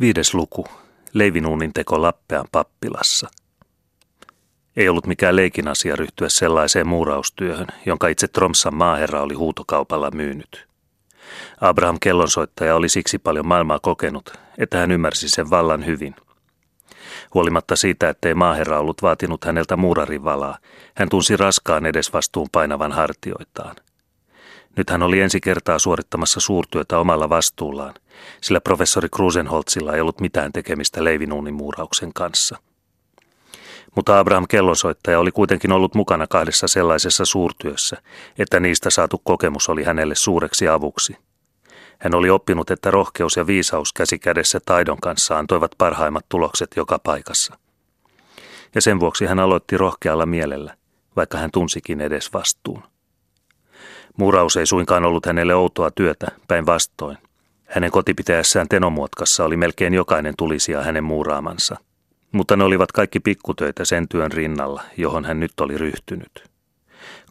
Viides luku. Leivinuunin teko Lappean pappilassa. Ei ollut mikään leikin asia ryhtyä sellaiseen muuraustyöhön, jonka itse Tromsan maaherra oli huutokaupalla myynyt. Abraham kellonsoittaja oli siksi paljon maailmaa kokenut, että hän ymmärsi sen vallan hyvin. Huolimatta siitä, ettei maaherra ollut vaatinut häneltä muurarivalaa, hän tunsi raskaan edesvastuun painavan hartioitaan. Nyt hän oli ensi kertaa suorittamassa suurtyötä omalla vastuullaan, sillä professori Krusenholzilla ei ollut mitään tekemistä leivinuunimuurauksen kanssa. Mutta Abraham kellonsoittaja oli kuitenkin ollut mukana kahdessa sellaisessa suurtyössä, että niistä saatu kokemus oli hänelle suureksi avuksi. Hän oli oppinut, että rohkeus ja viisaus käsi kädessä taidon kanssa antoivat parhaimmat tulokset joka paikassa. Ja sen vuoksi hän aloitti rohkealla mielellä, vaikka hän tunsikin edes vastuun. Muraus ei suinkaan ollut hänelle outoa työtä, päinvastoin. Hänen kotipitäjässään Tenomuotkassa oli melkein jokainen tulisia hänen muuraamansa. Mutta ne olivat kaikki pikkutöitä sen työn rinnalla, johon hän nyt oli ryhtynyt.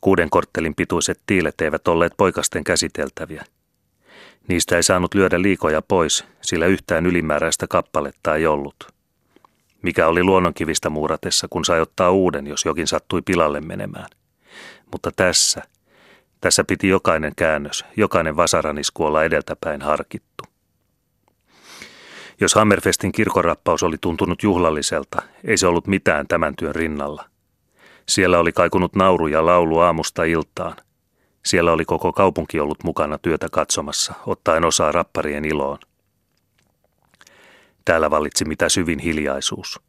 Kuuden korttelin pituiset tiilet eivät olleet poikasten käsiteltäviä. Niistä ei saanut lyödä liikoja pois, sillä yhtään ylimääräistä kappaletta ei ollut. Mikä oli luonnonkivistä muuratessa, kun sai ottaa uuden, jos jokin sattui pilalle menemään. Mutta tässä – tässä piti jokainen käännös, jokainen vasaranisku olla edeltäpäin harkittu. Jos Hammerfestin kirkorappaus oli tuntunut juhlalliselta, ei se ollut mitään tämän työn rinnalla. Siellä oli kaikunut nauru ja laulu aamusta iltaan. Siellä oli koko kaupunki ollut mukana työtä katsomassa, ottaen osaa rapparien iloon. Täällä vallitsi mitä syvin hiljaisuus.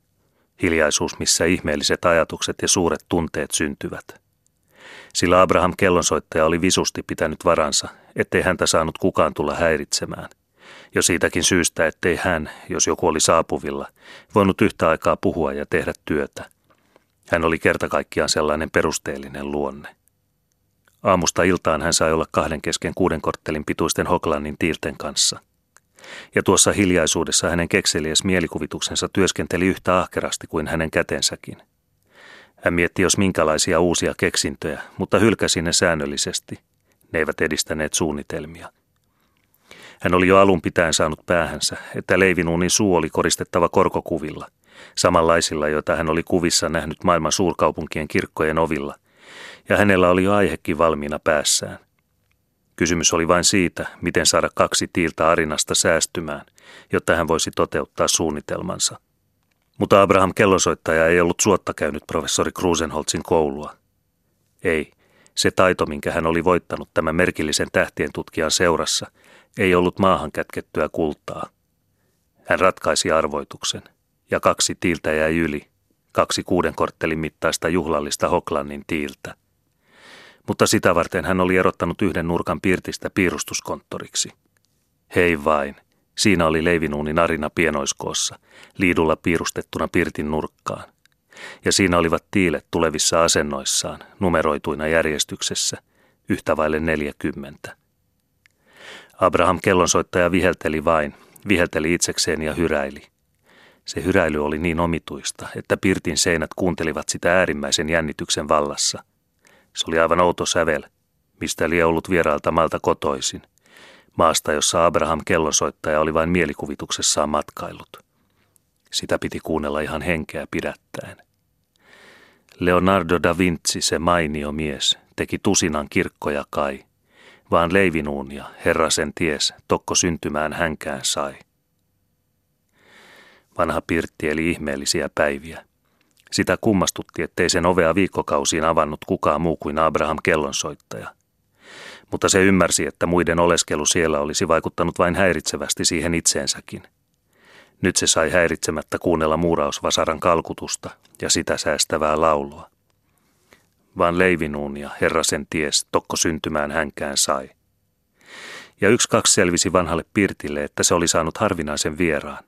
Hiljaisuus, missä ihmeelliset ajatukset ja suuret tunteet syntyvät – sillä Abraham kellonsoittaja oli visusti pitänyt varansa, ettei häntä saanut kukaan tulla häiritsemään. Jo siitäkin syystä, ettei hän, jos joku oli saapuvilla, voinut yhtä aikaa puhua ja tehdä työtä. Hän oli kerta kaikkiaan sellainen perusteellinen luonne. Aamusta iltaan hän sai olla kahden kesken kuuden korttelin pituisten Hoklannin tiilten kanssa. Ja tuossa hiljaisuudessa hänen kekseliäs mielikuvituksensa työskenteli yhtä ahkerasti kuin hänen kätensäkin – hän mietti jos minkälaisia uusia keksintöjä, mutta hylkäsi ne säännöllisesti. Ne eivät edistäneet suunnitelmia. Hän oli jo alun pitäen saanut päähänsä, että leivinuunin suu oli koristettava korkokuvilla, samanlaisilla, joita hän oli kuvissa nähnyt maailman suurkaupunkien kirkkojen ovilla, ja hänellä oli jo aihekin valmiina päässään. Kysymys oli vain siitä, miten saada kaksi tiiltä arinasta säästymään, jotta hän voisi toteuttaa suunnitelmansa. Mutta Abraham kellosoittaja ei ollut suotta käynyt professori Krusenholzin koulua. Ei, se taito, minkä hän oli voittanut tämän merkillisen tähtien tutkijan seurassa, ei ollut maahan kätkettyä kultaa. Hän ratkaisi arvoituksen, ja kaksi tiiltä jäi yli, kaksi kuuden korttelin mittaista juhlallista Hoklannin tiiltä. Mutta sitä varten hän oli erottanut yhden nurkan pirtistä piirustuskonttoriksi. Hei vain, Siinä oli leivinuunin arina pienoiskoossa, liidulla piirustettuna pirtin nurkkaan. Ja siinä olivat tiilet tulevissa asennoissaan, numeroituina järjestyksessä, yhtä vaille neljäkymmentä. Abraham kellonsoittaja vihelteli vain, vihelteli itsekseen ja hyräili. Se hyräily oli niin omituista, että pirtin seinät kuuntelivat sitä äärimmäisen jännityksen vallassa. Se oli aivan outo sävel, mistä oli ollut vierailta maalta kotoisin – maasta, jossa Abraham kellonsoittaja oli vain mielikuvituksessaan matkailut. Sitä piti kuunnella ihan henkeä pidättäen. Leonardo da Vinci, se mainio mies, teki tusinan kirkkoja kai, vaan leivinuunia, herra sen ties, tokko syntymään hänkään sai. Vanha Pirtti eli ihmeellisiä päiviä. Sitä kummastutti, ettei sen ovea viikkokausiin avannut kukaan muu kuin Abraham kellonsoittaja – mutta se ymmärsi, että muiden oleskelu siellä olisi vaikuttanut vain häiritsevästi siihen itseensäkin. Nyt se sai häiritsemättä kuunnella muurausvasaran kalkutusta ja sitä säästävää laulua. Vaan leivinuun ja herra sen ties, tokko syntymään hänkään sai. Ja yksi kaksi selvisi vanhalle Pirtille, että se oli saanut harvinaisen vieraan,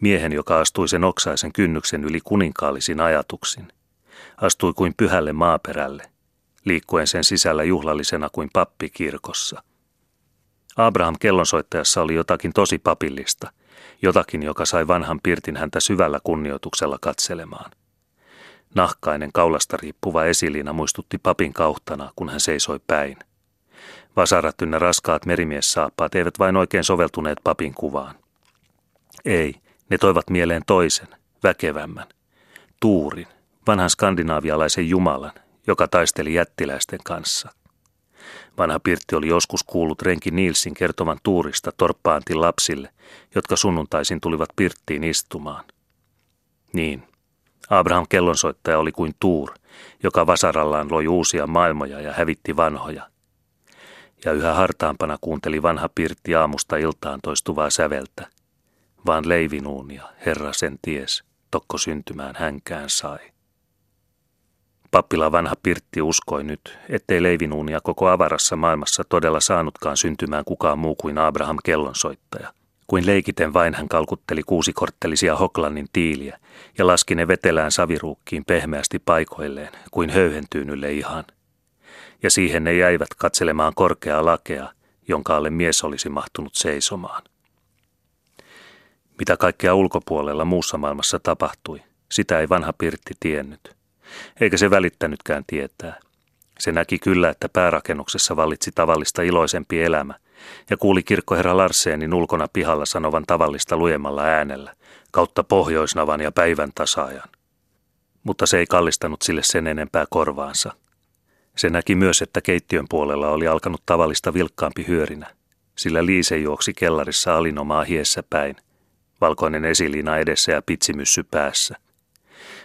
miehen, joka astui sen oksaisen kynnyksen yli kuninkaallisin ajatuksin. Astui kuin pyhälle maaperälle – liikkuen sen sisällä juhlallisena kuin pappi kirkossa. Abraham kellonsoittajassa oli jotakin tosi papillista, jotakin, joka sai vanhan pirtin häntä syvällä kunnioituksella katselemaan. Nahkainen kaulasta riippuva esiliina muistutti papin kauhtana, kun hän seisoi päin. Vasarat ynnä raskaat merimiessaappaat eivät vain oikein soveltuneet papin kuvaan. Ei, Ne toivat mieleen toisen, väkevämmän, Tuurin, vanhan skandinaavialaisen jumalan, joka taisteli jättiläisten kanssa. Vanha Pirtti oli joskus kuullut renki Nielsin kertovan tuurista torppaantin lapsille, jotka sunnuntaisin tulivat Pirttiin istumaan. Niin, Abraham kellonsoittaja oli kuin tuur, joka vasarallaan loi uusia maailmoja ja hävitti vanhoja. Ja yhä hartaampana kuunteli vanha Pirtti aamusta iltaan toistuvaa säveltä. Vaan leivinuunia, Herra sen ties, tokko syntymään hänkään sai. Pappila vanha Pirtti uskoi nyt, ettei leivinuunia koko avarassa maailmassa todella saanutkaan syntymään kukaan muu kuin Abraham kellonsoittaja. Kuin leikiten vain hän kalkutteli kuusikorttelisia Hoklannin tiiliä ja laski ne vetelään saviruukkiin pehmeästi paikoilleen, kuin höyhentyynylle ihan. Ja siihen ne jäivät katselemaan korkeaa lakea, jonka alle mies olisi mahtunut seisomaan. Mitä kaikkea ulkopuolella muussa maailmassa tapahtui, sitä ei vanha Pirtti tiennyt. Eikä se välittänytkään tietää. Se näki kyllä, että päärakennuksessa vallitsi tavallista iloisempi elämä, ja kuuli kirkkoherra Larseenin ulkona pihalla sanovan tavallista lujemmalla äänellä, kautta pohjoisnavan ja päivän tasaajan. Mutta se ei kallistanut sille sen enempää korvaansa. Se näki myös, että keittiön puolella oli alkanut tavallista vilkkaampi hyörinä, sillä Liise juoksi kellarissa alinomaa hiessä päin, valkoinen esiliina edessä ja pitsimyssy päässä.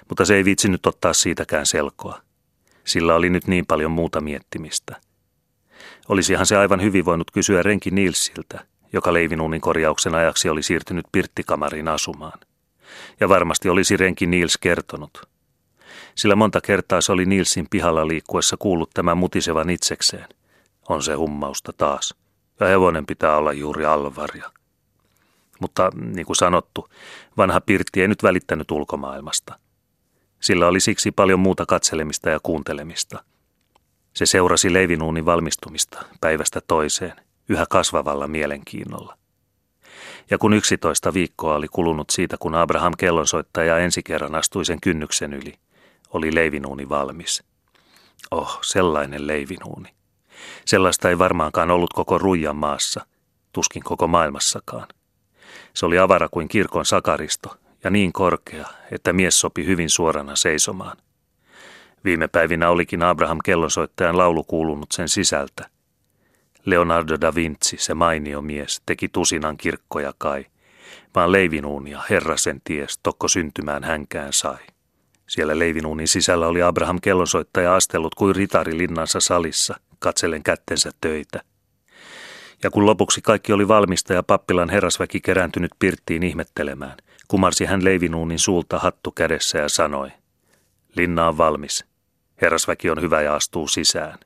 Mutta se ei viitsinyt ottaa siitäkään selkoa. Sillä oli nyt niin paljon muuta miettimistä. Olisihan se aivan hyvin voinut kysyä renki Nilsiltä, joka leivinuunin korjauksen ajaksi oli siirtynyt pirttikamariin asumaan. Ja varmasti olisi renki Nils kertonut. Sillä monta kertaa se oli Nilsin pihalla liikkuessa kuullut tämän mutisevan itsekseen. On se hummausta taas. Ja hevonen pitää olla juuri alvaria. Mutta niin kuin sanottu, vanha Pirtti ei nyt välittänyt ulkomaailmasta. Sillä oli siksi paljon muuta katselemista ja kuuntelemista. Se seurasi leivinuunin valmistumista päivästä toiseen, yhä kasvavalla mielenkiinnolla. Ja kun yksitoista viikkoa oli kulunut siitä, kun Abraham kellonsoittaja ensi kerran astui sen kynnyksen yli, oli leivinuuni valmis. Oh, sellainen leivinuuni. Sellaista ei varmaankaan ollut koko Ruijan maassa, tuskin koko maailmassakaan. Se oli avara kuin kirkon sakaristo ja niin korkea, että mies sopi hyvin suorana seisomaan. Viime päivinä olikin Abraham kellonsoittajan laulu kuulunut sen sisältä. Leonardo da Vinci, se mainio mies, teki tusinan kirkkoja kai, vaan leivinuunia Herra sen ties, tokko syntymään hänkään sai. Siellä leivinuunin sisällä oli Abraham kellonsoittaja astellut kuin ritari linnansa salissa, katsellen kättensä töitä – ja kun lopuksi kaikki oli valmista ja pappilan herrasväki kerääntynyt pirttiin ihmettelemään, kumarsi hän leivinuunin suulta hattu kädessä ja sanoi, linna on valmis, herrasväki on hyvä ja astuu sisään.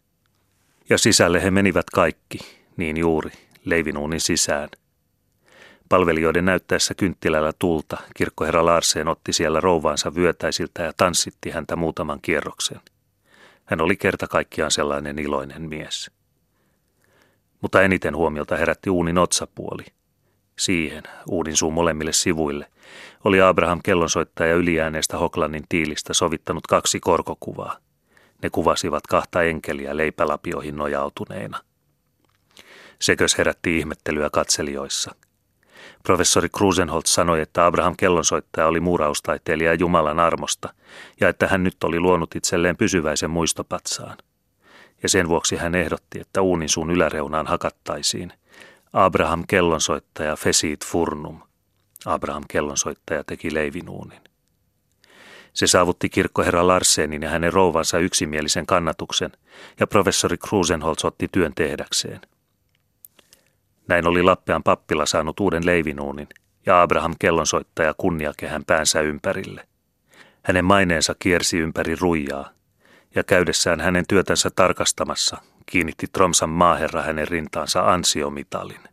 Ja sisälle he menivät kaikki, niin juuri, leivinuunin sisään. Palvelijoiden näyttäessä kynttilällä tulta, kirkkoherra Larseen otti siellä rouvaansa vyötäisiltä ja tanssitti häntä muutaman kierroksen. Hän oli kerta kaikkiaan sellainen iloinen mies mutta eniten huomiota herätti uunin otsapuoli. Siihen, uunin suun molemmille sivuille, oli Abraham kellonsoittaja yliääneestä Hoklannin tiilistä sovittanut kaksi korkokuvaa. Ne kuvasivat kahta enkeliä leipälapioihin nojautuneina. Sekös herätti ihmettelyä katselijoissa. Professori Krusenholz sanoi, että Abraham kellonsoittaja oli muuraustaiteilija Jumalan armosta ja että hän nyt oli luonut itselleen pysyväisen muistopatsaan ja sen vuoksi hän ehdotti, että uunin suun yläreunaan hakattaisiin Abraham kellonsoittaja Fesit Furnum. Abraham kellonsoittaja teki leivinuunin. Se saavutti kirkkoherra Larsenin ja hänen rouvansa yksimielisen kannatuksen, ja professori Krusenholz otti työn tehdäkseen. Näin oli Lappean pappila saanut uuden leivinuunin, ja Abraham kellonsoittaja kunniakehän päänsä ympärille. Hänen maineensa kiersi ympäri ruijaa, ja käydessään hänen työtänsä tarkastamassa kiinnitti Tromsan maaherra hänen rintaansa ansiomitalin.